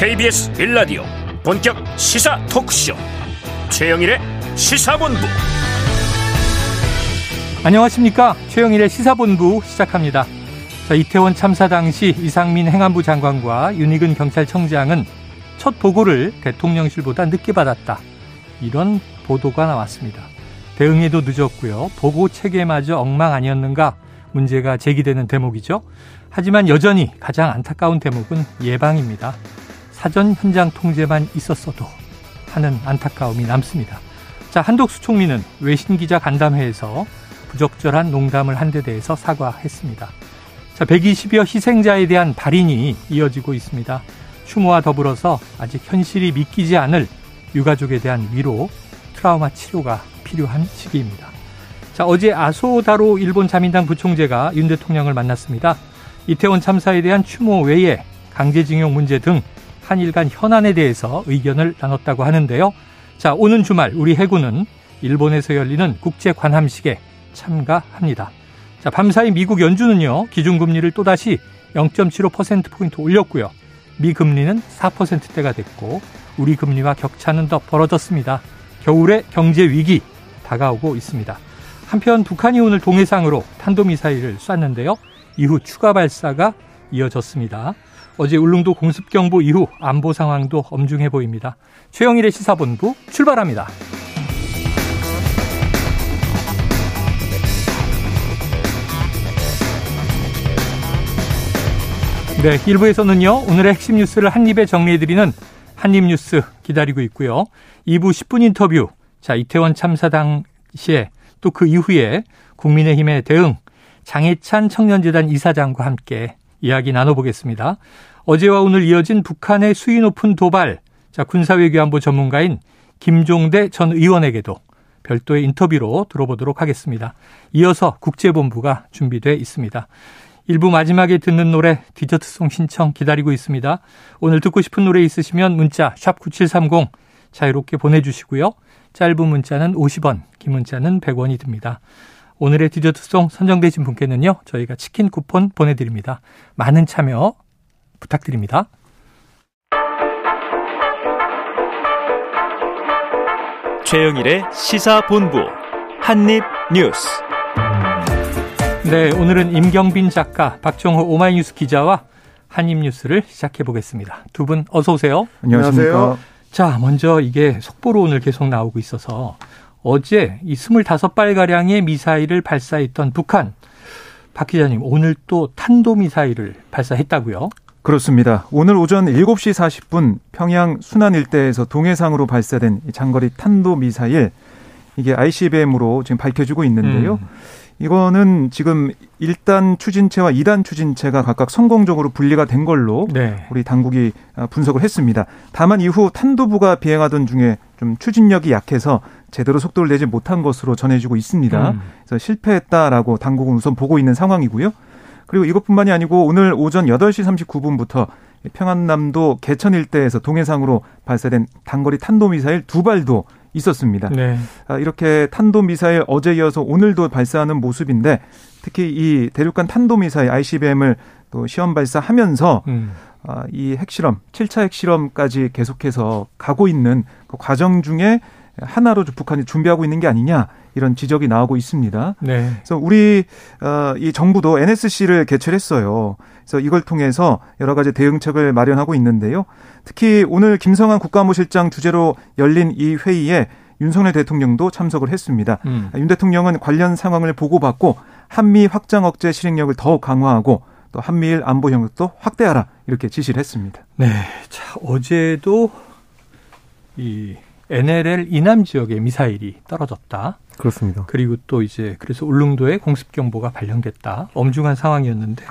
KBS 빌라디오 본격 시사 토크쇼 최영일의 시사본부 안녕하십니까 최영일의 시사본부 시작합니다. 자, 이태원 참사 당시 이상민 행안부 장관과 윤희근 경찰청장은 첫 보고를 대통령실보다 늦게 받았다. 이런 보도가 나왔습니다. 대응에도 늦었고요. 보고 체계마저 엉망 아니었는가 문제가 제기되는 대목이죠. 하지만 여전히 가장 안타까운 대목은 예방입니다. 사전 현장 통제만 있었어도 하는 안타까움이 남습니다. 자, 한독수 총리는 외신 기자 간담회에서 부적절한 농담을 한 데 대해서 사과했습니다. 자, 120여 희생자에 대한 발인이 이어지고 있습니다. 추모와 더불어서 아직 현실이 믿기지 않을 유가족에 대한 위로, 트라우마 치료가 필요한 시기입니다. 자, 어제 아소다로 일본 자민당 부총재가 윤 대통령을 만났습니다. 이태원 참사에 대한 추모 외에 강제징용 문제 등 한일 간 현안에 대해서 의견을 나눴다고 하는데요. 자, 오는 주말 우리 해군은 일본에서 열리는 국제 관함식에 참가합니다. 자, 밤사이 미국 연준은요, 기준금리를 또다시 0.75%포인트 올렸고요. 미 금리는 4%대가 됐고, 우리 금리와 격차는 더 벌어졌습니다. 겨울의 경제 위기 다가오고 있습니다. 한편 북한이 오늘 동해상으로 탄도미사일을 쐈는데요. 이후 추가 발사가 이어졌습니다. 어제 울릉도 공습경보 이후 안보 상황도 엄중해 보입니다. 최영일의 시사본부 출발합니다. 네, 1부에서는요, 오늘의 핵심 뉴스를 한입에 정리해드리는 한입 뉴스 기다리고 있고요. 2부 10분 인터뷰. 자, 이태원 참사 당시에 또 그 이후에 국민의힘의 대응, 장해찬 청년재단 이사장과 함께 이야기 나눠보겠습니다. 어제와 오늘 이어진 북한의 수위 높은 도발, 자, 군사외교안보 전문가인 김종대 전 의원에게도 별도의 인터뷰로 들어보도록 하겠습니다. 이어서 국제본부가 준비돼 있습니다. 일부 마지막에 듣는 노래 디저트송 신청 기다리고 있습니다. 오늘 듣고 싶은 노래 있으시면 문자 샵9730 자유롭게 보내주시고요. 짧은 문자는 50원, 긴 문자는 100원이 듭니다. 오늘의 디저트송 선정되신 분께는요. 저희가 치킨 쿠폰 보내드립니다. 많은 참여 부탁드립니다. 최영일의 시사본부 한입뉴스 네, 오늘은 임경빈 작가, 박정호 오마이뉴스 기자와 한입뉴스를 시작해 보겠습니다. 두 분 어서 오세요. 안녕하세요. 자, 먼저 이게 속보로 오늘 계속 나오고 있어서 어제 이 25발가량의 미사일을 발사했던 북한 박 기자님 오늘 또 탄도미사일을 발사했다고요? 그렇습니다. 오늘 오전 7시 40분 평양 순안 일대에서 동해상으로 발사된 장거리 탄도미사일 이게 ICBM으로 지금 밝혀지고 있는데요. 음. 이거는 지금 1단 추진체와 2단 추진체가 각각 성공적으로 분리가 된 걸로 네. 우리 당국이 분석을 했습니다. 다만 이후 탄도부가 비행하던 중에 좀 추진력이 약해서 제대로 속도를 내지 못한 것으로 전해지고 있습니다. 음. 그래서 실패했다라고 당국은 우선 보고 있는 상황이고요. 그리고 이것뿐만이 아니고 오늘 오전 8시 39분부터 평안남도 개천 일대에서 동해상으로 발사된 단거리 탄도미사일 두 발도 있었습니다. 네. 아, 이렇게 탄도미사일 어제 이어서 오늘도 발사하는 모습인데 특히 이 대륙간 탄도미사일 ICBM을 또 시험 발사하면서 음. 아, 이 핵실험, 7차 핵실험까지 계속해서 가고 있는 그 과정 중에 하나로 북한이 준비하고 있는 게 아니냐 이런 지적이 나오고 있습니다. 네. 그래서 우리 어, 이 정부도 NSC를 개최했어요. 그래서 이걸 통해서 여러 가지 대응책을 마련하고 있는데요. 특히 오늘 김성한 국가무실장 주재로 열린 이 회의에 윤석열 대통령도 참석을 했습니다. 음. 윤 대통령은 관련 상황을 보고받고 한미 확장 억제 실행력을 더욱 강화하고 또 한미일 안보 협력도 확대하라 이렇게 지시를 했습니다. 네, 자 어제도 이 NLL 이남 지역에 미사일이 떨어졌다. 그렇습니다. 그리고 또 이제 그래서 울릉도에 공습 경보가 발령됐다. 엄중한 상황이었는데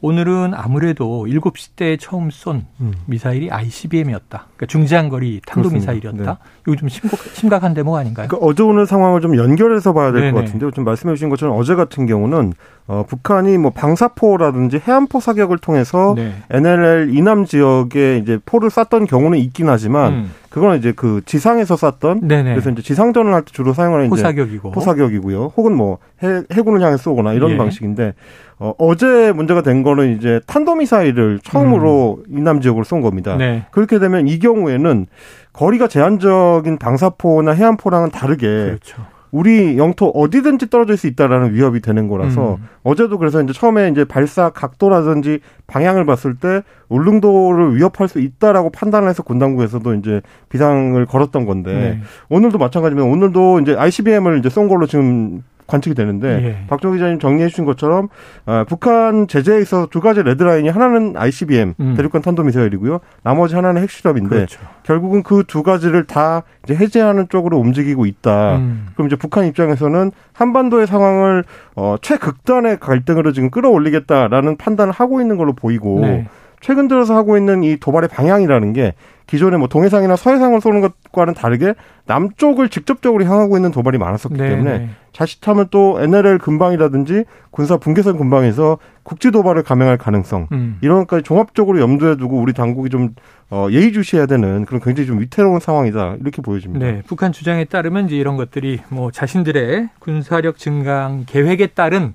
오늘은 아무래도 7시 때 처음 쏜 음. 미사일이 ICBM이었다. 그러니까 중장거리 탄도 미사일이었다. 네. 이거 좀 심각, 심각한 대목 아닌가요? 그러니까 어제 오늘 상황을 좀 연결해서 봐야 될 것 같은데요. 좀 말씀해 주신 것처럼 어제 같은 경우는 어, 북한이 뭐 방사포라든지 해안포 사격을 통해서 네. NLL 이남 지역에 이제 포를 쐈던 경우는 있긴 하지만 음. 그거는 이제 그 지상에서 쐈던 네네. 그래서 이제 지상전을 할 때 주로 사용하는 포사격이고 포사격이고요. 혹은 뭐 해, 해군을 향해 쏘거나 이런 예. 방식인데 어, 어제 문제가 된 거는 이제 탄도미사일을 처음으로 음. 이남 지역으로 쏜 겁니다. 네. 그렇게 되면 이 경우에는 거리가 제한적인 방사포나 해안포랑은 다르게 그렇죠. 우리 영토 어디든지 떨어질 수 있다라는 위협이 되는 거라서 음. 어제도 그래서 이제 처음에 이제 발사 각도라든지 방향을 봤을 때 울릉도를 위협할 수 있다라고 판단을 해서 군 당국에서도 이제 비상을 걸었던 건데 네. 오늘도 마찬가지면 오늘도 이제 ICBM을 이제 쏜 걸로 지금 관측이 되는데 예. 박정 기자님 정리해 주신 것처럼 어, 북한 제재에 있어서 두 가지 레드라인이 하나는 ICBM 음. 대륙간 탄도미사일이고요. 나머지 하나는 핵실험인데 그렇죠. 결국은 그 두 가지를 다 이제 해제하는 쪽으로 움직이고 있다. 음. 그럼 이제 북한 입장에서는 한반도의 상황을 어, 최극단의 갈등으로 지금 끌어올리겠다라는 판단을 하고 있는 걸로 보이고 네. 최근 들어서 하고 있는 이 도발의 방향이라는 게 기존에 뭐 동해상이나 서해상을 쏘는 것과는 다르게 남쪽을 직접적으로 향하고 있는 도발이 많았었기 네 때문에 네. 자칫하면 또 NLL 근방이라든지 군사 분계선 근방에서 국지 도발을 감행할 가능성 음. 이런 것까지 종합적으로 염두에 두고 우리 당국이 좀 어, 예의주시해야 되는 그런 굉장히 좀 위태로운 상황이다 이렇게 보여집니다. 네, 북한 주장에 따르면 이제 이런 것들이 뭐 자신들의 군사력 증강 계획에 따른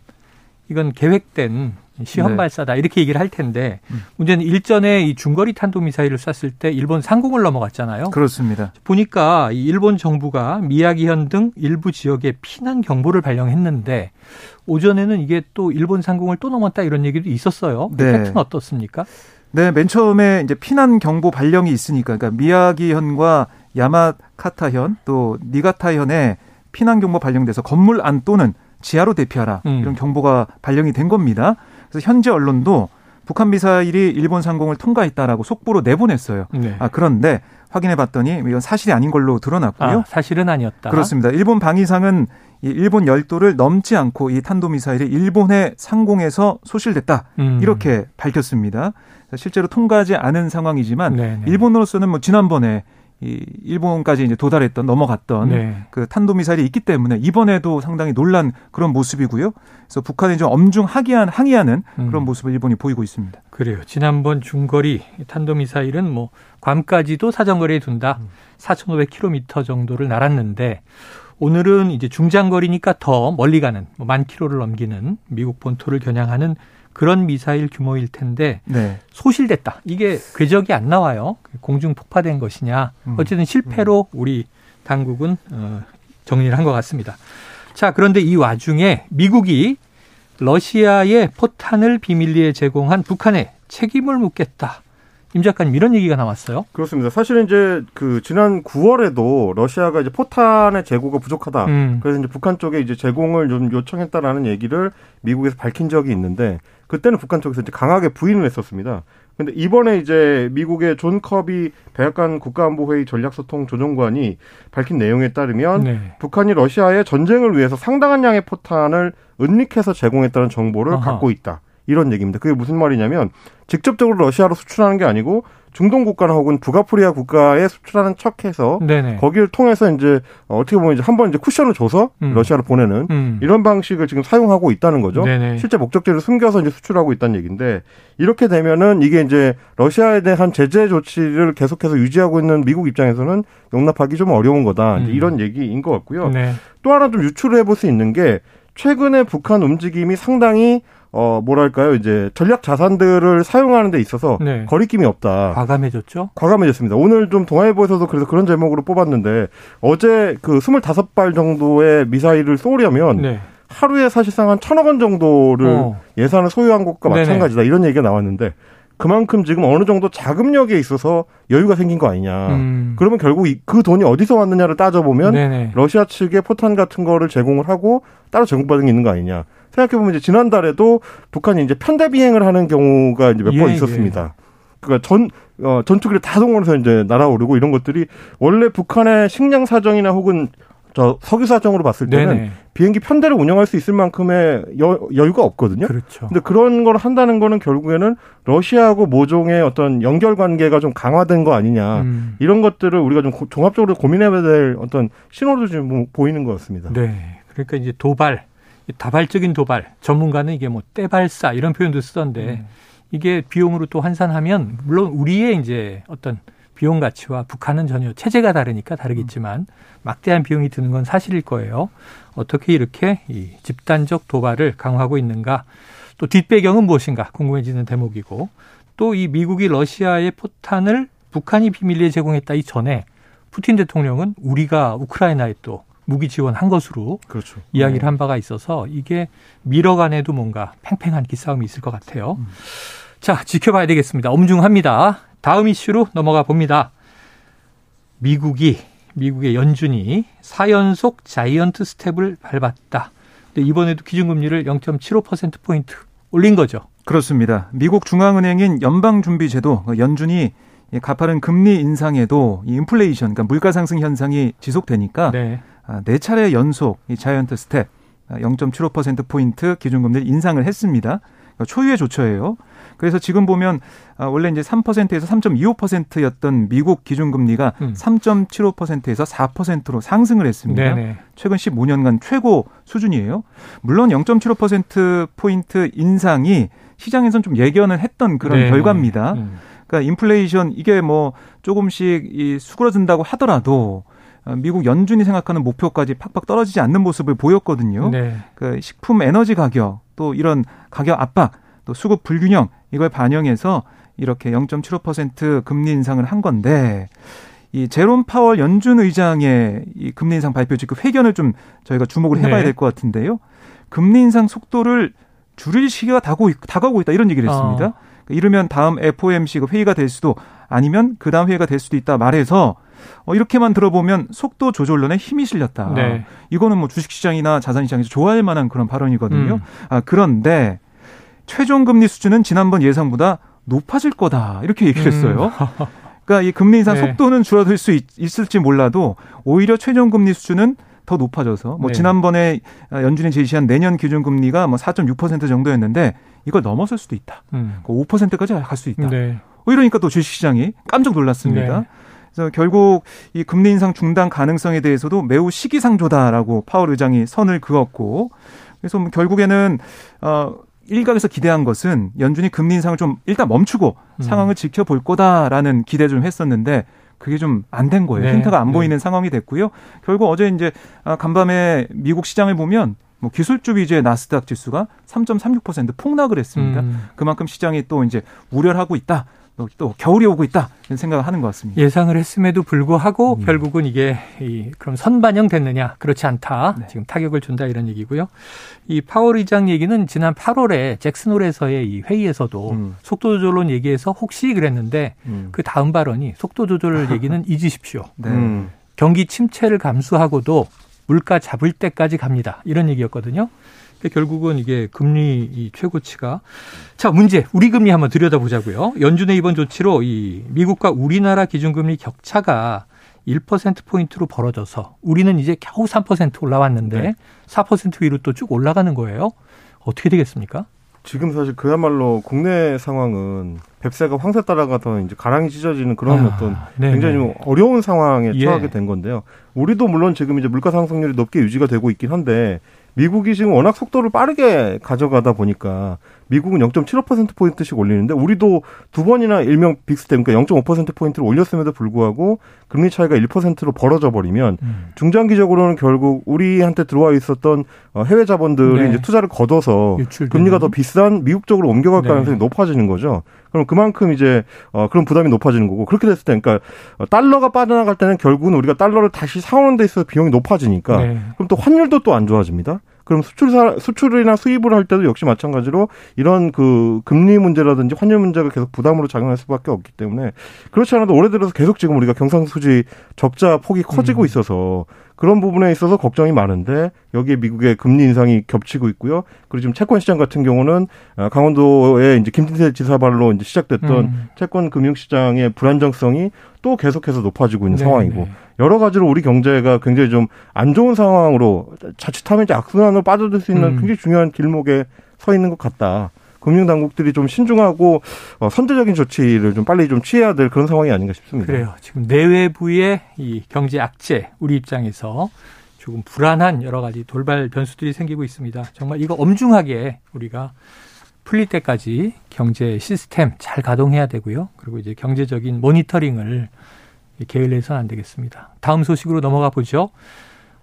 이건 계획된 시험 네. 발사다 이렇게 얘기를 할 텐데 음. 문제는 일전에 이 중거리 탄도 미사일을 쐈을 때 일본 상공을 넘어갔잖아요. 그렇습니다. 보니까 이 일본 정부가 미야기현 등 일부 지역에 피난 경보를 발령했는데 오전에는 이게 또 일본 상공을 또 넘었다 이런 얘기도 있었어요. 그 네. 팩트는 어떻습니까? 네, 맨 처음에 이제 피난 경보 발령이 있으니까 그러니까 미야기현과 야마카타현 또 니가타현에 피난 경보 발령돼서 건물 안 또는 지하로 대피하라 음. 이런 경보가 발령이 된 겁니다. 그래서 현재 언론도 북한 미사일이 일본 상공을 통과했다라고 속보로 내보냈어요. 네. 아, 그런데 확인해 봤더니 이건 사실이 아닌 걸로 드러났고요. 아, 사실은 아니었다. 그렇습니다. 일본 방위상은 이 일본 열도를 넘지 않고 이 탄도미사일이 일본의 상공에서 소실됐다. 음. 이렇게 밝혔습니다. 실제로 통과하지 않은 상황이지만 네네. 네. 일본으로서는 뭐 지난번에 이 일본까지 이제 도달했던 넘어갔던 네. 그 탄도 미사일이 있기 때문에 이번에도 상당히 놀란 그런 모습이고요. 그래서 북한이 좀 엄중 하기한 항의하는 음. 그런 모습을 일본이 보이고 있습니다. 그래요. 지난번 중거리 탄도 미사일은 뭐 괌까지도 사정거리에 둔다. 음. 4,500km 정도를 날았는데 오늘은 이제 중장거리니까 더 멀리 가는 뭐만 킬로를 넘기는 미국 본토를 겨냥하는 그런 미사일 규모일 텐데 네. 소실됐다. 이게 궤적이 안 나와요. 공중 폭파된 것이냐. 음. 어쨌든 실패로 음. 우리 당국은 어, 정리를 한 것 같습니다. 자, 그런데 이 와중에 미국이 러시아의 포탄을 비밀리에 제공한 북한에 책임을 묻겠다. 임 작가님 이런 얘기가 나왔어요. 그렇습니다. 사실은 이제 그 지난 9월에도 러시아가 이제 포탄의 재고가 부족하다. 음. 그래서 이제 북한 쪽에 이제 제공을 좀 요청했다라는 얘기를 미국에서 밝힌 적이 있는데 그때는 북한 쪽에서 이제 강하게 부인을 했었습니다. 근데 이번에 이제 미국의 존 커비 백악관 국가안보회의 전략소통 조정관이 밝힌 내용에 따르면 네. 북한이 러시아의 전쟁을 위해서 상당한 양의 포탄을 은닉해서 제공했다는 정보를 아하. 갖고 있다. 이런 얘기입니다. 그게 무슨 말이냐면 직접적으로 러시아로 수출하는 게 아니고 중동 국가나 혹은 북아프리아 국가에 수출하는 척해서 네네. 거기를 통해서 이제 어떻게 보면 이제 한번 이제 쿠션을 줘서 음. 러시아로 보내는 음. 이런 방식을 지금 사용하고 있다는 거죠. 네네. 실제 목적지를 숨겨서 이제 수출하고 있다는 얘기인데 이렇게 되면은 이게 이제 러시아에 대한 제재 조치를 계속해서 유지하고 있는 미국 입장에서는 용납하기 좀 어려운 거다. 음. 이런 얘기인 것 같고요. 네. 또 하나 좀 유출을 해볼 수 있는 게 최근에 북한 움직임이 상당히 어 뭐랄까요 이제 전략 자산들을 사용하는 데 있어서 네. 거리낌이 없다. 과감해졌죠? 과감해졌습니다. 오늘 좀 동아일보에서도 그래서 그런 제목으로 뽑았는데 어제 그 25발 정도의 미사일을 쏘려면 네. 하루에 사실상 한 천억 원 정도를 어. 예산을 소유한 것과 마찬가지다 이런 얘기가 나왔는데 그만큼 지금 어느 정도 자금력에 있어서 여유가 생긴 거 아니냐. 음. 그러면 결국 그 돈이 어디서 왔느냐를 따져보면 네네. 러시아 측에 포탄 같은 거를 제공을 하고 따로 제공받은 게 있는 거 아니냐. 생각해보면 이제 지난달에도 북한이 이제 편대 비행을 하는 경우가 이제 몇번 예, 있었습니다. 예. 그러니까 전, 어, 전투기를 다 동원해서 이제 날아오르고 이런 것들이 원래 북한의 식량 사정이나 혹은 저 석유 사정으로 봤을 때는 네네. 비행기 편대를 운영할 수 있을 만큼의 여, 여유가 없거든요. 그렇죠. 근데 그런 걸 한다는 거는 결국에는 러시아하고 모종의 어떤 연결 관계가 좀 강화된 거 아니냐. 음. 이런 것들을 우리가 좀 고, 종합적으로 고민해야 될 어떤 신호도 좀 보이는 것 같습니다. 네. 그러니까 이제 도발 다발적인 도발, 전문가는 이게 뭐 떼발사 이런 표현도 쓰던데 음. 이게 비용으로 또 환산하면 물론 우리의 이제 어떤 비용 가치와 북한은 전혀 체제가 다르니까 다르겠지만 막대한 비용이 드는 건 사실일 거예요. 어떻게 이렇게 이 집단적 도발을 강화하고 있는가? 또 뒷배경은 무엇인가 궁금해지는 대목이고 또 이 미국이 러시아의 포탄을 북한이 비밀리에 제공했다 이전에 푸틴 대통령은 우리가 우크라이나에 또 무기 지원한 것으로 그렇죠. 이야기를 네. 한 바가 있어서 이게 미러 간에도 뭔가 팽팽한 기싸움이 있을 것 같아요. 음. 자, 지켜봐야 되겠습니다. 엄중합니다. 다음 이슈로 넘어가 봅니다. 미국이 미국의 연준이 4연속 giant step을 밟았다. 근데 이번에도 기준금리를 0.75% 포인트 올린 거죠. 그렇습니다. 미국 중앙은행인 연방준비제도 연준이 가파른 금리 인상에도 이 인플레이션, 그러니까 물가 상승 현상이 지속되니까 네, 아, 네 차례 연속 이 giant step 0.75% 포인트 기준금리를 인상을 했습니다. 초유의 조처예요. 그래서 지금 보면 아, 원래 이제 3%에서 3.25%였던 미국 기준금리가 음. 3.75%에서 4%로 상승을 했습니다. 네네. 최근 15년간 최고 수준이에요. 물론 0.75% 포인트 인상이 시장에선 좀 예견을 했던 그런 네 결과입니다. 음. 그러니까 인플레이션 이게 뭐 조금씩 이 수그러든다고 하더라도 어, 미국 연준이 생각하는 목표까지 팍팍 떨어지지 않는 모습을 보였거든요. 네. 그 식품 에너지 가격 또 이런 가격 압박 또 수급 불균형 이걸 반영해서 이렇게 0.75% 금리 인상을 한 건데 이 제롬 파월 연준 의장의 이 금리 인상 발표 즉그 회견을 좀 저희가 주목을 해봐야 네. 될것 같은데요. 금리 인상 속도를 줄일 시기가 다가오고, 있다 이런 얘기를 했습니다. 어. 이르면 다음 FOMC 그 회의가 될 수도 아니면 그 다음 회의가 될 수도 있다 말해서 어, 이렇게만 들어보면 속도 조절론에 힘이 실렸다. 네. 이거는 뭐 주식시장이나 자산시장에서 좋아할 만한 그런 발언이거든요. 음. 아, 그런데 최종 금리 수준은 지난번 예상보다 높아질 거다. 이렇게 얘기를 했어요. 음. 그러니까 이 금리 인상 네. 속도는 줄어들 수 있, 을지 몰라도 오히려 최종 금리 수준은 더 높아져서 뭐 네. 지난번에 연준이 제시한 내년 기준 금리가 뭐 4.6% 정도였는데 이걸 넘어설 수도 있다. 음. 5%까지 갈 수 있다. 네. 어, 이러니까 또 주식시장이 깜짝 놀랐습니다. 네. 그래서 결국 이 금리 인상 중단 가능성에 대해서도 매우 시기상조다라고 파월 의장이 선을 그었고 그래서 뭐 결국에는 어 일각에서 기대한 것은 연준이 금리 인상을 좀 일단 멈추고 음. 상황을 지켜볼 거다라는 기대 좀 했었는데 그게 좀 안 된 거예요. 네. 힌트가 안 네. 보이는 상황이 됐고요. 결국 어제 이제 아, 간밤에 미국 시장을 보면 뭐 기술주 위주의 나스닥 지수가 3.36% 폭락을 했습니다. 음. 그만큼 시장이 또 이제 우려를 하고 있다. 또, 또 겨울이 오고 있다 이런 생각을 하는 것 같습니다. 예상을 했음에도 불구하고 음. 결국은 이게 이, 그럼 선반영 됐느냐 그렇지 않다 네. 지금 타격을 준다 이런 얘기고요. 이 파월 의장 얘기는 지난 8월에 잭슨홀에서의 이 회의에서도 음. 속도 조절론 얘기해서 혹시 그랬는데 음. 그 다음 발언이 속도 조절 얘기는 잊으십시오. 네. 음. 경기 침체를 감수하고도 물가 잡을 때까지 갑니다. 이런 얘기였거든요. 결국은 이게 금리 이 최고치가 자 문제 우리 금리 한번 들여다보자고요. 연준의 이번 조치로 이 미국과 우리나라 기준금리 격차가 1% 포인트로 벌어져서 우리는 이제 겨우 3% 올라왔는데 네. 4% 위로 또 쭉 올라가는 거예요. 어떻게 되겠습니까? 지금 사실 그야말로 국내 상황은 뱁새가 황새 따라가서 이제 가랑이 찢어지는 그런 아, 어떤 네네. 굉장히 좀 어려운 상황에 예. 처하게 된 건데요. 우리도 물론 지금 이제 물가 상승률이 높게 유지가 되고 있긴 한데 미국이 지금 워낙 속도를 빠르게 가져가다 보니까 미국은 0.75%포인트씩 올리는데 우리도 두 번이나 일명 big step 그러니까 0.5%포인트를 올렸음에도 불구하고 금리 차이가 1%로 벌어져 버리면 음. 중장기적으로는 결국 우리한테 들어와 있었던 어, 해외 자본들이 네. 이제 투자를 유출되는. 금리가 더 비싼 미국 쪽으로 옮겨갈 네. 가능성이 높아지는 거죠. 그럼 그만큼 이제 어 그런 부담이 높아지는 거고 그렇게 됐을 때 그러니까 어, 달러가 빠져나갈 때는 결국은 우리가 달러를 다시 사오는 데 있어서 비용이 높아지니까 네. 그럼 또 환율도 또 안 좋아집니다. 그럼 수출 수출이나 수입을 할 때도 역시 마찬가지로 이런 그 금리 문제라든지 환율 문제가 계속 부담으로 작용할 수밖에 없기 때문에 그렇지 않아도 올해 들어서 계속 지금 우리가 경상수지 적자 폭이 커지고 음. 있어서 그런 부분에 있어서 걱정이 많은데 여기에 미국의 금리 인상이 겹치고 있고요. 그리고 지금 채권 시장 같은 경우는 아, 강원도에 이제 김진태 지사 발로 이제 시작됐던 음. 채권 금융 시장의 불안정성이 또 계속해서 높아지고 있는 네 상황이고 네. 여러 가지로 우리 경제가 굉장히 좀 안 좋은 상황으로 자칫하면 이제 악순환으로 빠져들 수 있는 음. 굉장히 중요한 길목에 서 있는 것 같다. 금융 당국들이 좀 신중하고 어, 선제적인 조치를 좀 빨리 좀 취해야 될 그런 상황이 아닌가 싶습니다. 그래요. 지금 내외부의 이 경제 악재 우리 입장에서 조금 불안한 여러 가지 돌발 변수들이 생기고 있습니다. 정말 이거 엄중하게 우리가 풀릴 때까지 경제 시스템 잘 가동해야 되고요. 그리고 이제 경제적인 모니터링을 게을리해서는 안 되겠습니다. 다음 소식으로 넘어가 보죠.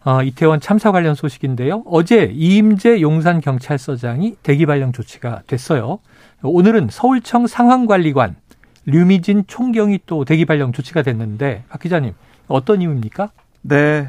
어, 이태원 참사 관련 소식인데요. 어제 이임재 용산 경찰서장이 대기 발령 조치가 됐어요. 오늘은 서울청 상황관리관 류미진 총경이 또 대기 발령 조치가 됐는데 박 기자님 어떤 이유입니까? 네.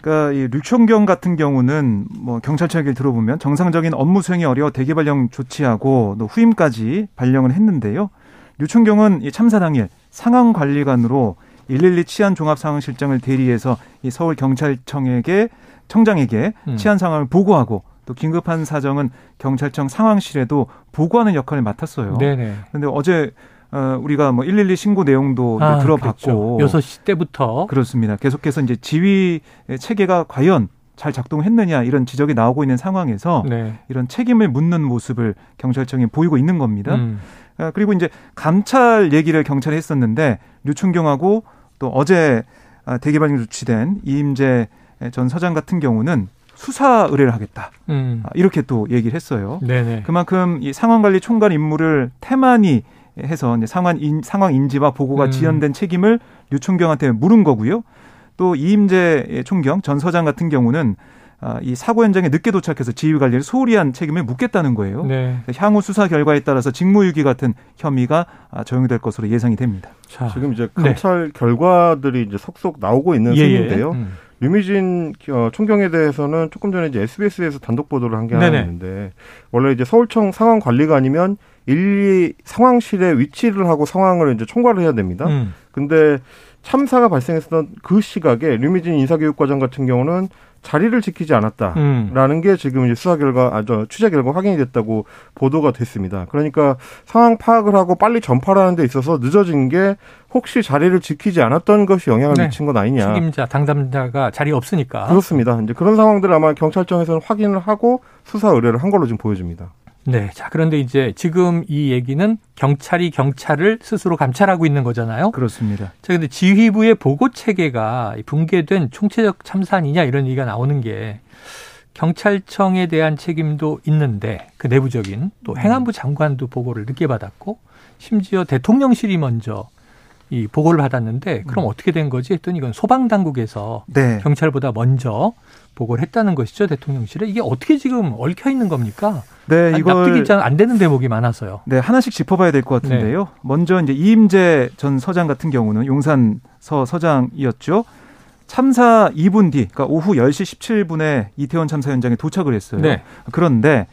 그러니까 이 류총경 같은 경우는 뭐 경찰청 얘기를 들어보면 정상적인 업무 수행이 어려워 대기 발령 조치하고 또 후임까지 발령을 했는데요. 류총경은 이 참사 당일 상황관리관으로 112 치안 종합 상황 실장을 대리해서 이 서울 경찰청에게 청장에게 음. 치안 상황을 보고하고 또 긴급한 사정은 경찰청 상황실에도 보고하는 역할을 맡았어요. 네네. 그런데 어제 어, 우리가 뭐 112 신고 내용도 아, 들어봤고 그렇죠. 6시 때부터 그렇습니다. 계속해서 이제 지휘 체계가 과연 잘 작동했느냐 이런 지적이 나오고 있는 상황에서 네. 이런 책임을 묻는 모습을 경찰청이 보이고 있는 겁니다. 음. 어, 그리고 이제 감찰 얘기를 경찰이 했었는데 류춘경하고 또 어제 아, 대기발령 조치된 이임재 전 서장 같은 경우는 수사 의뢰를 하겠다. 음. 아, 이렇게 또 얘기를 했어요. 네네. 그만큼 이 상황관리 총괄 임무를 태만히 해서 이제 상황 인, 상황 인지와 보고가 음. 지연된 책임을 류 총경한테 물은 거고요. 또 이임재 총경 전 서장 같은 경우는 아, 이 사고 현장에 늦게 도착해서 지휘 관리를 소홀히 한 책임을 묻겠다는 거예요. 네. 향후 수사 결과에 따라서 직무유기 같은 혐의가 아, 적용될 것으로 예상이 됩니다. 자, 지금 이제 감찰 네. 결과들이 이제 속속 나오고 있는 예, 예. 중인데요. 음. 류미진 어, 총경에 대해서는 조금 전에 이제 SBS에서 단독 보도를 한 게 하나 있는데 원래 이제 서울청 상황 관리관이면 일리 상황실에 위치를 하고 상황을 이제 총괄을 해야 됩니다. 음. 근데 참사가 발생했던 그 시각에 류미진 인사교육과장 같은 경우는 자리를 지키지 않았다라는 음. 게 지금 이제 수사 결과 아저 취재 결과 확인이 됐다고 보도가 됐습니다. 그러니까 상황 파악을 하고 빨리 전파를 하는 데 있어서 늦어진 게 혹시 자리를 지키지 않았던 것이 영향을 네. 미친 것 아니냐. 책임자 당담자가 자리 없으니까. 그렇습니다. 이제 그런 상황들 아마 경찰청에서는 확인을 하고 수사 의뢰를 한 걸로 지금 보여집니다. 네. 자, 그런데 이제 지금 이 얘기는 경찰이 경찰을 스스로 감찰하고 있는 거잖아요. 그렇습니다. 자, 근데 지휘부의 보고 체계가 붕괴된 총체적 아니냐 이런 얘기가 나오는 게 경찰청에 대한 책임도 있는데 그 내부적인 또 음. 행안부 장관도 보고를 늦게 받았고 심지어 대통령실이 먼저 이 보고를 받았는데 그럼 음. 어떻게 된 거지 했더니 이건 소방 당국에서 네. 경찰보다 먼저 보고를 했다는 것이죠 대통령실에 이게 어떻게 지금 얽혀 있는 겁니까? 네, 이걸 납득이 안 되는 대목이 많아서요. 네, 하나씩 짚어봐야 될 것 같은데요. 네. 먼저 이제 이임재 전 서장 같은 경우는 용산서 서장이었죠. 참사 2분 뒤, 그러니까 오후 10시 17분에 이태원 참사 현장에 도착을 했어요. 네. 그런데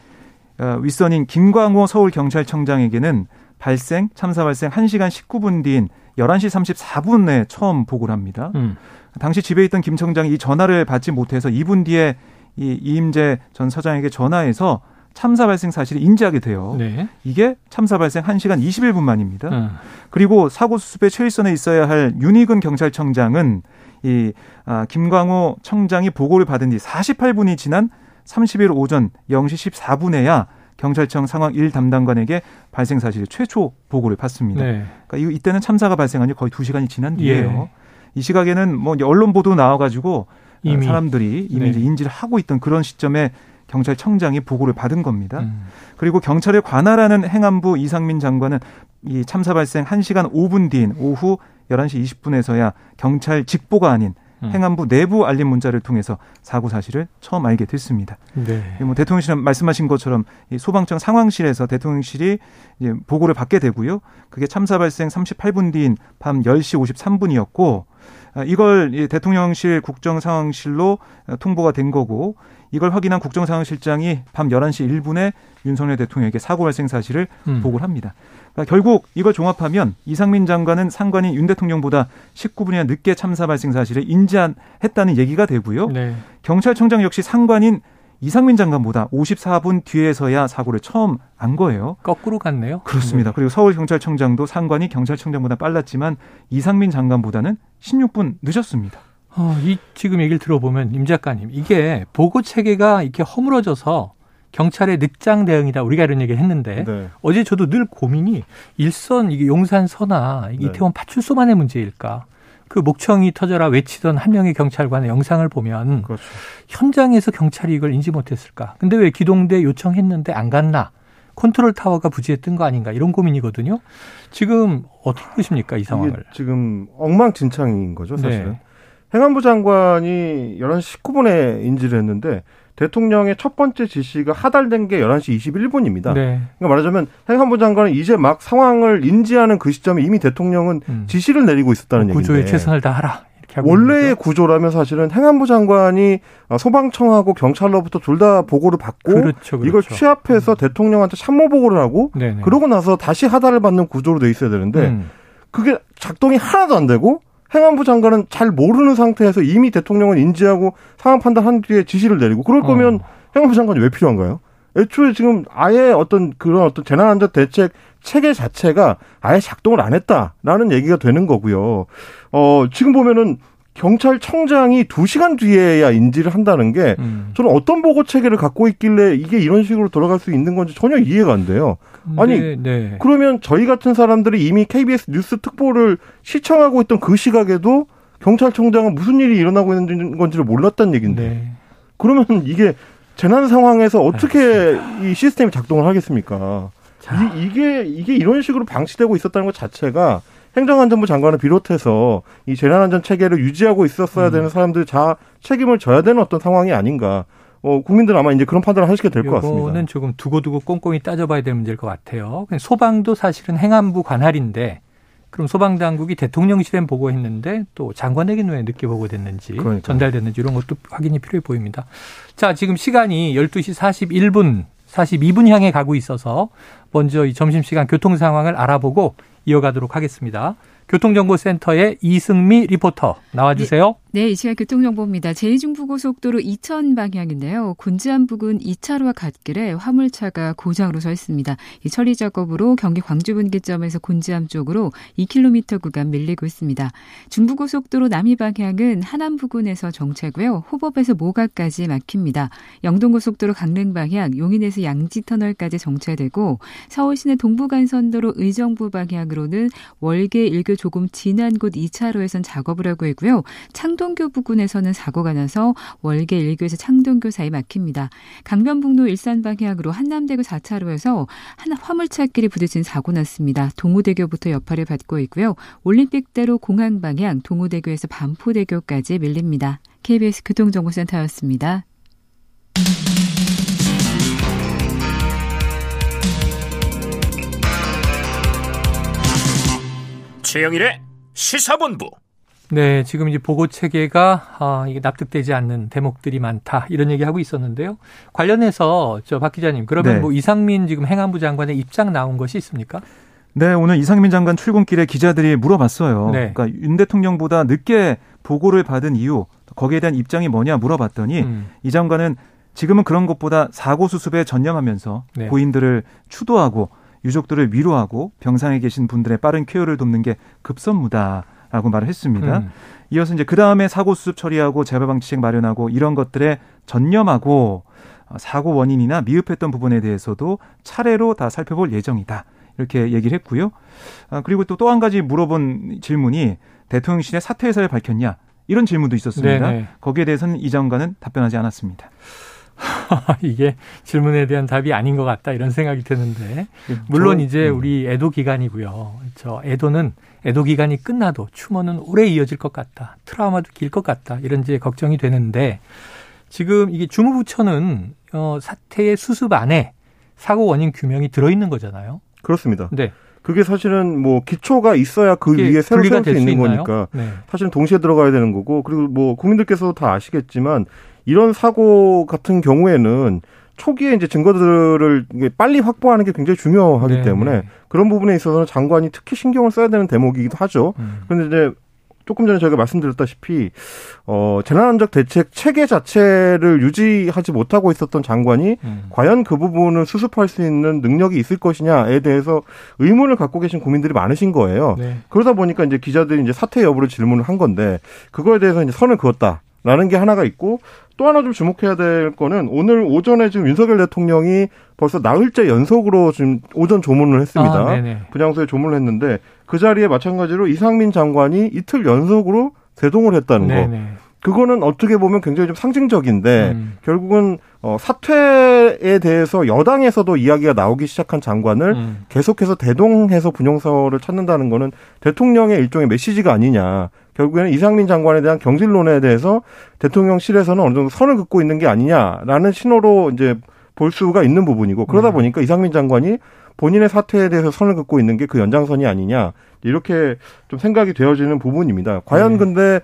어, 윗선인 김광호 서울경찰청장에게는 발생 참사 발생 1시간 19분 뒤인 11시 34분에 처음 보고를 합니다. 음. 당시 집에 있던 김 청장이 이 전화를 받지 못해서 2분 뒤에 이 이임재 전 서장에게 전화해서 참사 발생 사실을 인지하게 돼요. 네. 이게 참사 발생 1시간 21분 만입니다. 음. 그리고 사고 수습에 최일선에 있어야 할 윤희근 경찰청장은 이 아, 김광호 청장이 보고를 받은 뒤 48분이 지난 30일 오전 0시 14분에야 경찰청 상황 1 담당관에게 발생 사실을 최초 보고를 받습니다. 네. 그러니까 이때는 참사가 발생한 지 거의 2시간이 지난 뒤에요. 예. 이 시각에는 뭐 언론 보도 나와가지고 이미. 사람들이 이미 네. 인지를 하고 있던 그런 시점에 경찰청장이 보고를 받은 겁니다. 음. 그리고 경찰을 관할하는 행안부 이상민 장관은 이 참사 발생 1시간 5분 뒤인 오후 11시 20분에서야 경찰 직보가 아닌 음. 행안부 내부 알림 문자를 통해서 사고 사실을 처음 알게 됐습니다. 네. 뭐 대통령실은 말씀하신 것처럼 이 소방청 상황실에서 대통령실이 이제 보고를 받게 되고요. 그게 참사 발생 38분 뒤인 밤 10시 53분이었고 아, 이걸 대통령실 국정상황실로 통보가 된 거고 이걸 확인한 국정상황실장이 밤 11시 1분에 윤석열 대통령에게 사고 발생 사실을 음. 보고를 합니다. 그러니까 결국 이걸 종합하면 이상민 장관은 상관인 윤 대통령보다 19분이나 늦게 참사 발생 사실을 인지했다는 얘기가 되고요. 네. 경찰청장 역시 상관인 이상민 장관보다 54분 뒤에서야 사고를 처음 안 거예요. 거꾸로 갔네요. 그렇습니다. 네. 그리고 서울경찰청장도 상관이 경찰청장보다 빨랐지만 이상민 장관보다는 16분 늦었습니다. 어, 이 지금 얘기를 들어보면 임 작가님 이게 보고 체계가 이렇게 허물어져서 경찰의 늑장 대응이다 우리가 이런 얘기를 했는데 네. 어제 저도 늘 고민이 일선 이게 용산 서나 네. 이태원 파출소만의 문제일까? 그 목청이 터져라 외치던 한 명의 경찰관의 영상을 보면 그렇죠. 현장에서 경찰이 이걸 인지 못했을까? 근데 왜 기동대 요청했는데 안 갔나? 컨트롤 타워가 부재였던 거 아닌가 이런 고민이거든요. 지금 어떻게 보십니까 이 상황을? 지금 엉망진창인 거죠 사실은. 네. 행안부 장관이 11시 19분에 인지를 했는데 대통령의 첫 번째 지시가 하달된 게 11시 21분입니다. 네. 그러니까 말하자면 행안부 장관은 이제 막 상황을 인지하는 그 시점에 이미 대통령은 음. 지시를 내리고 있었다는 얘기인데. 구조에 최선을 다하라. 원래의 구조라면 사실은 행안부 장관이 소방청하고 경찰로부터 둘 다 보고를 받고 그렇죠, 그렇죠. 이걸 취합해서 음. 대통령한테 참모 보고를 하고 네네. 그러고 나서 다시 하달을 받는 구조로 돼 있어야 되는데 음. 그게 작동이 하나도 안 되고 행안부 장관은 잘 모르는 상태에서 이미 대통령은 인지하고 상황 판단한 뒤에 지시를 내리고 그럴 어. 거면 어. 행안부 장관이 왜 필요한가요? 애초에 지금 아예 어떤 그런 어떤 재난안전 대책 체계 자체가 아예 작동을 안 했다라는 얘기가 되는 거고요. 어, 지금 보면은 경찰청장이 두시간 뒤에야 인지를 한다는 게 음. 저는 어떤 보고 체계를 갖고 있길래 이게 이런 식으로 돌아갈 수 있는 건지 전혀 이해가 안 돼요. 아니 네, 네. 그러면 저희 같은 사람들이 이미 KBS 뉴스 특보를 시청하고 있던 그 시각에도 경찰청장은 무슨 일이 일어나고 있는 건지를 몰랐다는 얘기인데 네. 그러면 이게 재난 상황에서 어떻게 알겠습니다. 이 시스템이 작동을 하겠습니까? 이, 이게 이게 이런 식으로 방치되고 있었다는 것 자체가 행정안전부 장관을 비롯해서 이 재난안전 체계를 유지하고 있었어야 음. 되는 사람들 다 책임을 져야 되는 어떤 상황이 아닌가. 어, 국민들은 아마 이제 그런 판단을 하시게 될 것 같습니다. 이거는 조금 두고두고 꼼꼼히 따져봐야 될 문제일 것 같아요. 소방도 사실은 행안부 관할인데 그럼 소방당국이 대통령실에 보고했는데 또 장관에게는 왜 늦게 보고됐는지 그러니까요. 전달됐는지 이런 것도 확인이 필요해 보입니다. 자, 지금 시간이 12시 41분, 42분 향해 가고 있어서 먼저 이 점심시간 교통 상황을 알아보고 이어가도록 하겠습니다. 교통정보센터의 이승미 리포터 나와주세요. 네, 이 시각 교통정보입니다. 제2중부고속도로 이천 방향인데요. 곤지암 부근 2차로와 갓길에 화물차가 고장으로 서 있습니다. 이 처리 작업으로 경기 광주 분기점에서 곤지암 쪽으로 2km 구간 밀리고 있습니다. 중부고속도로 남이 방향은 하남 부근에서 정체고요. 호법에서 모가까지 막힙니다. 영동고속도로 강릉 방향 용인에서 양지터널까지 정체되고 서울시내 동부간선도로 의정부 방향으로는 월계 일교 조금 지난 곳 2차로에선 작업을 하고 있고요. 창동 창동교 부근에서는 사고가 나서 월계 1교에서 창동교 사이 막힙니다. 강변북로 일산 방향으로 한남대교 4차로에서 하나 화물차끼리 부딪힌 사고 났습니다. 동호대교부터 여파를 받고 있고요. 올림픽대로 공항 방향 동호대교에서 반포대교까지 밀립니다. KBS 교통정보센터였습니다. 최영일의 시사본부 네, 지금 이제 보고 체계가 아, 이게 납득되지 않는 대목들이 많다 이런 얘기 하고 있었는데요. 관련해서 저 박 기자님 그러면 네. 뭐 이상민 지금 행안부 장관의 입장 나온 것이 있습니까? 네, 오늘 이상민 장관 출근길에 기자들이 물어봤어요. 네. 그러니까 윤 대통령보다 늦게 보고를 받은 이유, 거기에 대한 입장이 뭐냐 물어봤더니 음. 이 장관은 지금은 그런 것보다 사고 수습에 전념하면서 네. 고인들을 추도하고 유족들을 위로하고 병상에 계신 분들의 빠른 쾌유를 돕는 게 급선무다. 라고 말을 했습니다. 음. 이어서 이제 그 다음에 사고 수습 처리하고 재발 방지책 마련하고 이런 것들에 전념하고 어, 사고 원인이나 미흡했던 부분에 대해서도 차례로 다 살펴볼 예정이다. 이렇게 얘기를 했고요. 아, 그리고 또 또 한 가지 물어본 질문이 대통령실의 사퇴 의사를 밝혔냐 이런 질문도 있었습니다. 네네. 거기에 대해서는 이 장관은 답변하지 않았습니다. 이게 질문에 대한 답이 아닌 것 같다 이런 생각이 드는데 물론 이제 음. 우리 애도 기간이고요. 저 애도는 애도 기간이 끝나도 추모는 오래 이어질 것 같다. 트라우마도 길 것 같다. 이런 이제 걱정이 되는데 지금 이게 주무부처는 어 사태의 수습 안에 사고 원인 규명이 들어 있는 거잖아요. 그렇습니다. 네. 그게 사실은 뭐 기초가 있어야 그 위에 새로 세울 수 있는 있나요? 거니까 네. 사실은 동시에 들어가야 되는 거고 그리고 뭐 국민들께서도 다 아시겠지만 이런 사고 같은 경우에는 초기에 이제 증거들을 빨리 확보하는 게 굉장히 중요하기 네, 때문에 네. 그런 부분에 있어서는 장관이 특히 신경을 써야 되는 대목이기도 하죠. 음. 그런데 이제 조금 전에 저희가 말씀드렸다시피 어 재난안전 대책 체계 자체를 유지하지 못하고 있었던 장관이 음. 과연 그 부분을 수습할 수 있는 능력이 있을 것이냐에 대해서 의문을 갖고 계신 국민들이 많으신 거예요. 네. 그러다 보니까 이제 기자들이 이제 사퇴 여부를 질문을 한 건데 그거에 대해서 이제 선을 그었다. 라는 게 하나가 있고 또 하나 좀 주목해야 될 거는 오늘 오전에 지금 윤석열 대통령이 벌써 나흘째 연속으로 지금 오전 조문을 했습니다. 아, 분양소에 조문을 했는데 그 자리에 마찬가지로 이상민 장관이 이틀 연속으로 대동을 했다는 네네. 거. 그거는 어떻게 보면 굉장히 좀 상징적인데 음. 결국은 어, 사퇴에 대해서 여당에서도 이야기가 나오기 시작한 장관을 음. 계속해서 대동해서 분용서를 찾는다는 거는 대통령의 일종의 메시지가 아니냐. 결국에는 이상민 장관에 대한 경질론에 대해서 대통령실에서는 어느 정도 선을 긋고 있는 게 아니냐라는 신호로 이제 볼 수가 있는 부분이고 그러다 네. 보니까 이상민 장관이 본인의 사퇴에 대해서 선을 긋고 있는 게 그 연장선이 아니냐 이렇게 좀 생각이 되어지는 부분입니다. 과연 네. 근데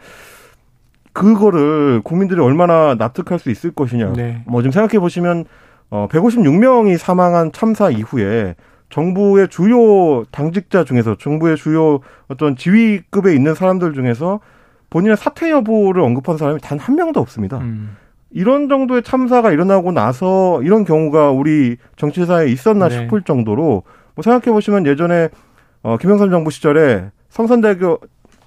그거를 국민들이 얼마나 납득할 수 있을 것이냐. 네. 뭐 지금 생각해 보시면 어 156명이 사망한 참사 이후에 정부의 주요 당직자 중에서 정부의 주요 어떤 지휘급에 있는 사람들 중에서 본인의 사퇴 여부를 언급한 사람이 단 한 명도 없습니다. 음. 이런 정도의 참사가 일어나고 나서 이런 경우가 우리 정치사에 있었나 네. 싶을 정도로 뭐 생각해 보시면 예전에 어 김영삼 정부 시절에 성산대교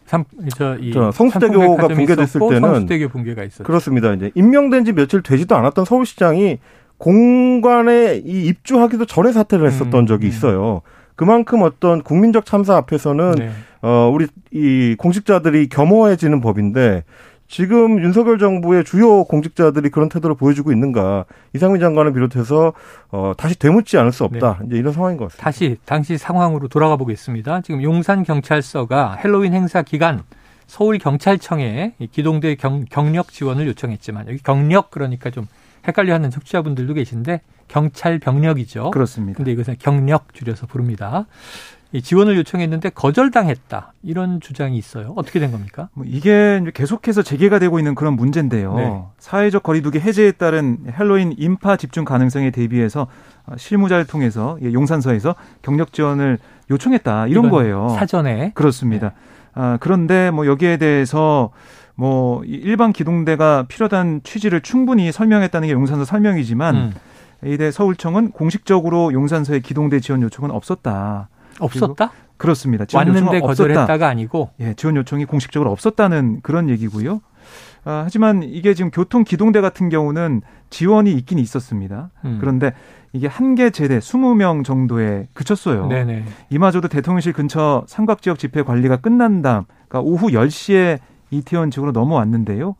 삼, 저, 이 성수대교가 붕괴됐을 때는 성수대교 붕괴가 있었죠. 그렇습니다. 이제 임명된 지 며칠 되지도 않았던 서울시장이 공간에 이 입주하기도 전에 사퇴를 했었던 음, 적이 음. 있어요. 그만큼 어떤 국민적 참사 앞에서는 네. 어 우리 이 공직자들이 겸허해지는 법인데 지금 윤석열 정부의 주요 공직자들이 그런 태도를 보여주고 있는가 이상민 장관을 비롯해서 어, 다시 되묻지 않을 수 없다 네. 이제 이런 상황인 것 같습니다. 다시 당시 상황으로 돌아가 보겠습니다. 지금 용산 경찰서가 헬로윈 행사 기간 서울 경찰청에 기동대 경, 경력 지원을 요청했지만 여기 경력 그러니까 좀 헷갈려하는 청취자분들도 계신데 경찰 병력이죠. 그렇습니다. 근데 이것은 경력 줄여서 부릅니다. 지원을 요청했는데 거절당했다 이런 주장이 있어요. 어떻게 된 겁니까? 뭐 이게 계속해서 재개가 되고 있는 그런 문제인데요. 네. 사회적 거리두기 해제에 따른 헬로윈 인파 집중 가능성에 대비해서 실무자를 통해서 용산서에서 경력 지원을 요청했다 이런 거예요. 사전에 그렇습니다. 네. 아, 그런데 뭐 여기에 대해서 뭐 일반 기동대가 필요한 취지를 충분히 설명했다는 게 용산서 설명이지만 음. 이대 서울청은 공식적으로 용산서의 기동대 지원 요청은 없었다. 없었다? 그렇습니다. 왔는데 거절했다가 아니고 예, 지원 요청이 공식적으로 없었다는 그런 얘기고요. 아, 하지만 이게 지금 교통 기동대 같은 경우는 지원이 있긴 있었습니다. 음. 그런데 이게 한 개 제대 20명 정도에 그쳤어요. 네네. 이마저도 대통령실 근처 삼각 지역 집회 관리가 끝난 다음 그러니까 오후 10시에 이태원 지역으로 넘어왔는데요.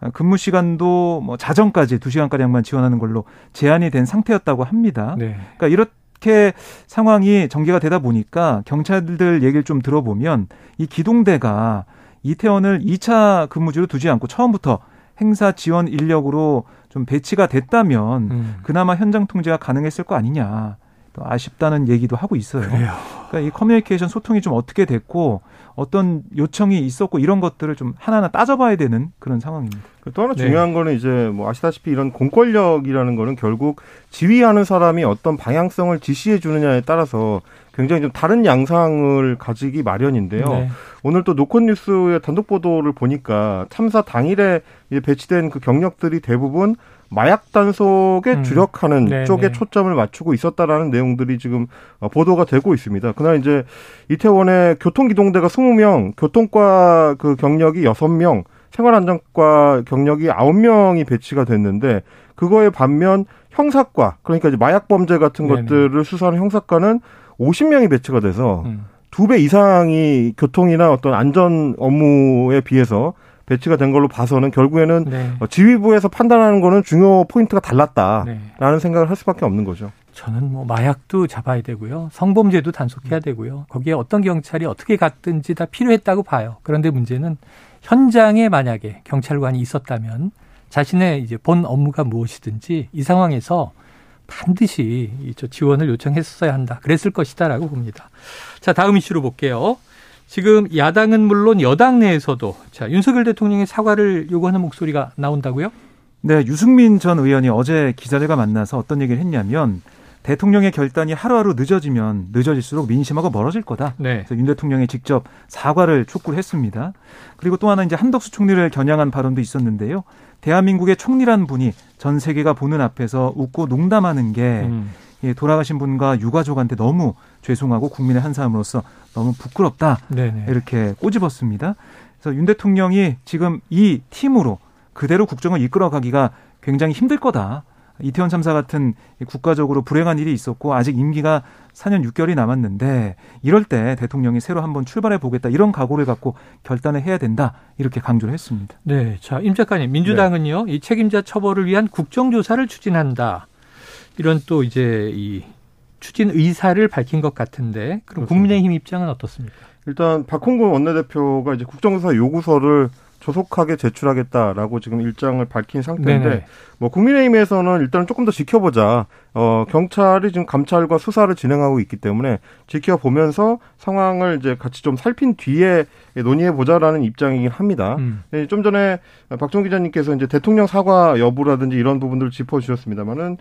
아, 근무 시간도 뭐 자정까지 2시간가량만 지원하는 걸로 제한이 된 상태였다고 합니다. 네. 그러니까 이렇 이렇게 상황이 전개가 되다 보니까 경찰들 얘기를 좀 들어보면 이 기동대가 이태원을 2차 근무지로 두지 않고 처음부터 행사 지원 인력으로 좀 배치가 됐다면 음. 그나마 현장 통제가 가능했을 거 아니냐. 또 아쉽다는 얘기도 하고 있어요. 그래요. 그러니까 이 커뮤니케이션 소통이 좀 어떻게 됐고 어떤 요청이 있었고 이런 것들을 좀 하나하나 따져봐야 되는 그런 상황입니다. 그또 하나 네. 중요한 거는 이제 뭐 아시다시피 이런 공권력이라는 거는 결국 지휘하는 사람이 어떤 방향성을 지시해 주느냐에 따라서 굉장히 좀 다른 양상을 가지기 마련인데요. 네. 오늘 또 노컷 뉴스의 단독 보도를 보니까 참사 당일에 배치된 그 경력들이 대부분 마약 단속에 음. 주력하는 네 쪽에 네. 초점을 맞추고 있었다라는 내용들이 지금 어, 보도가 되고 있습니다. 그날 이제 이태원에 교통기동대가 20명, 교통과 그 경력이 6명, 생활안전과 경력이 9명이 배치가 됐는데 그거에 반면 형사과, 그러니까 이제 마약 범죄 같은 네네. 것들을 수사하는 형사과는 50명이 배치가 돼서 음. 두배 이상이 교통이나 어떤 안전 업무에 비해서 배치가 된 걸로 봐서는 결국에는 네. 어, 지휘부에서 판단하는 거는 중요 포인트가 달랐다라는 네. 생각을 할 수밖에 없는 거죠. 저는 뭐 마약도 잡아야 되고요. 성범죄도 단속해야 되고요. 거기에 어떤 경찰이 어떻게 갔든지 다 필요했다고 봐요. 그런데 문제는 현장에 만약에 경찰관이 있었다면 자신의 이제 본 업무가 무엇이든지 이 상황에서 반드시 저 지원을 요청했어야 한다. 그랬을 것이다라고 봅니다. 자, 다음 이슈로 볼게요. 지금 야당은 물론 여당 내에서도 자 윤석열 대통령의 사과를 요구하는 목소리가 나온다고요? 네, 유승민 전 의원이 어제 기자들과 만나서 어떤 얘기를 했냐면 대통령의 결단이 하루하루 늦어지면 늦어질수록 민심하고 멀어질 거다. 네. 그래서 윤 대통령이 직접 사과를 촉구를 했습니다. 그리고 또 하나 이제 한덕수 총리를 겨냥한 발언도 있었는데요. 대한민국의 총리란 분이 전 세계가 보는 앞에서 웃고 농담하는 게 음. 예, 돌아가신 분과 유가족한테 너무 죄송하고 국민의 한 사람으로서 너무 부끄럽다. 네네. 이렇게 꼬집었습니다. 그래서 윤 대통령이 지금 이 팀으로 그대로 국정을 이끌어가기가 굉장히 힘들 거다. 이태원 참사 같은 국가적으로 불행한 일이 있었고 아직 임기가 4년 6개월이 남았는데 이럴 때 대통령이 새로 한번 출발해 보겠다 이런 각오를 갖고 결단을 해야 된다 이렇게 강조를 했습니다. 네, 자임 작가님 민주당은요 네. 이 책임자 처벌을 위한 국정조사를 추진한다 이런 또 이제 이 추진 의사를 밝힌 것 같은데 그럼 그렇습니다. 국민의힘 입장은 어떻습니까? 일단 박홍근 원내대표가 이제 국정조사 요구서를 조속하게 제출하겠다라고 지금 일정을 밝힌 상태인데 네네. 뭐 국민의힘에서는 일단은 조금 더 지켜보자. 어 경찰이 지금 감찰과 수사를 진행하고 있기 때문에 지켜보면서 상황을 이제 같이 좀 살핀 뒤에 논의해 보자라는 입장이긴 합니다. 음. 네, 좀 전에 박종 기자님께서 이제 대통령 사과 여부라든지 이런 부분들을 짚어 주셨습니다만은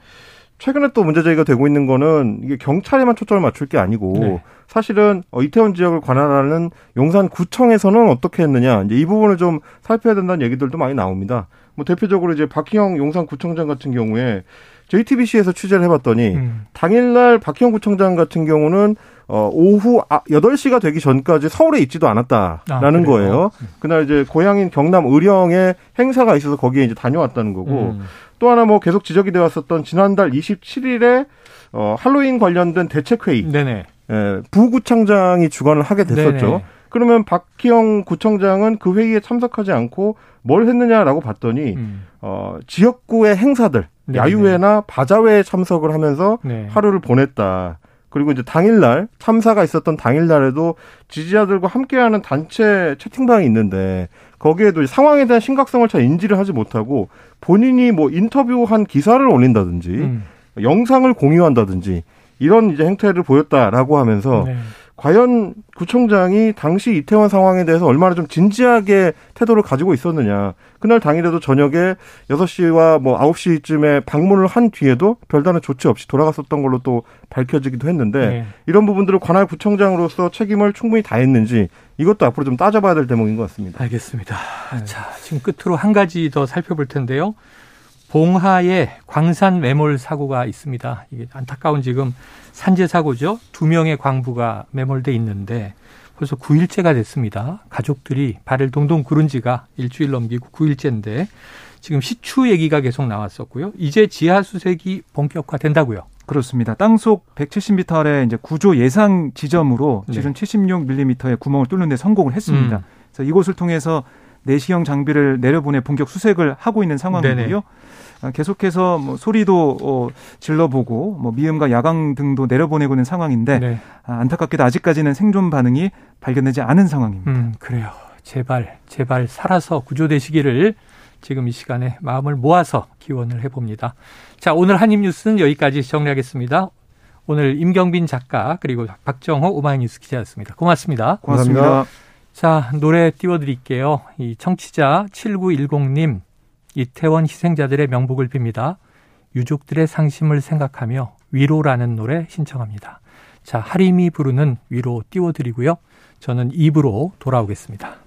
최근에 또 문제 제기가 되고 있는 거는 이게 경찰에만 초점을 맞출 게 아니고 네. 사실은 어, 이태원 지역을 관할하는 용산구청에서는 어떻게 했느냐 이제 이 부분을 좀 살펴야 된다는 얘기들도 많이 나옵니다. 뭐 대표적으로 이제 박희영 용산구청장 같은 경우에 JTBC에서 취재를 해봤더니 음. 당일날 박희영 구청장 같은 경우는 어, 오후 8시가 아, 되기 전까지 서울에 있지도 않았다라는 아, 거예요. 그날 이제 고향인 경남 의령에 행사가 있어서 거기에 이제 다녀왔다는 거고 음. 또 하나 뭐 계속 지적이 되어 왔었던 지난달 27일에 어, 할로윈 관련된 대책회의. 네네. 예, 부구청장이 주관을 하게 됐었죠. 네네. 그러면 박희영 구청장은 그 회의에 참석하지 않고 뭘 했느냐라고 봤더니 음. 어, 지역구의 행사들 네네. 야유회나 바자회에 참석을 하면서 네. 하루를 보냈다. 그리고 이제 당일날 참사가 있었던 당일날에도 지지자들과 함께하는 단체 채팅방이 있는데 거기에도 상황에 대한 심각성을 잘 인지를 하지 못하고 본인이 뭐 인터뷰한 기사를 올린다든지 음. 영상을 공유한다든지 이런 이제 행태를 보였다라고 하면서 네. 과연 구청장이 당시 이태원 상황에 대해서 얼마나 좀 진지하게 태도를 가지고 있었느냐. 그날 당일에도 저녁에 6시와 뭐 9시쯤에 방문을 한 뒤에도 별다른 조치 없이 돌아갔었던 걸로 또 밝혀지기도 했는데 네. 이런 부분들을 관할 구청장으로서 책임을 충분히 다했는지 이것도 앞으로 좀 따져봐야 될 대목인 것 같습니다. 알겠습니다. 네. 자, 지금 끝으로 한 가지 더 살펴볼 텐데요. 봉하에 광산 매몰 사고가 있습니다. 이게 안타까운 지금 산재 사고죠. 두 명의 광부가 매몰돼 있는데 벌써 9일째가 됐습니다. 가족들이 발을 동동 구른 지가 일주일 넘기고 9일째인데 지금 시추 얘기가 계속 나왔었고요. 이제 지하 수색이 본격화된다고요. 그렇습니다. 땅속 170m 아래 이제 구조 예상 지점으로 지름 네. 76mm의 구멍을 뚫는 데 성공을 했습니다. 음. 그래서 이곳을 통해서 내시경 장비를 내려보내 본격 수색을 하고 있는 상황이고요. 네네. 아, 계속해서 뭐 소리도 어, 질러보고 뭐 미음과 야광 등도 내려보내고 있는 상황인데 네. 아, 안타깝게도 아직까지는 생존 반응이 발견되지 않은 상황입니다. 음, 그래요. 제발 제발 살아서 구조되시기를 지금 이 시간에 마음을 모아서 기원을 해봅니다. 자 오늘 한입 뉴스는 여기까지 정리하겠습니다. 오늘 임경빈 작가 그리고 박정호 오마이뉴스 기자였습니다. 고맙습니다. 고맙습니다. 고맙습니다. 자 노래 띄워드릴게요. 이 청취자 7910님 이태원 희생자들의 명복을 빕니다. 유족들의 상심을 생각하며 위로라는 노래 신청합니다. 자, 하림이 부르는 위로 띄워드리고요. 저는 입으로 돌아오겠습니다.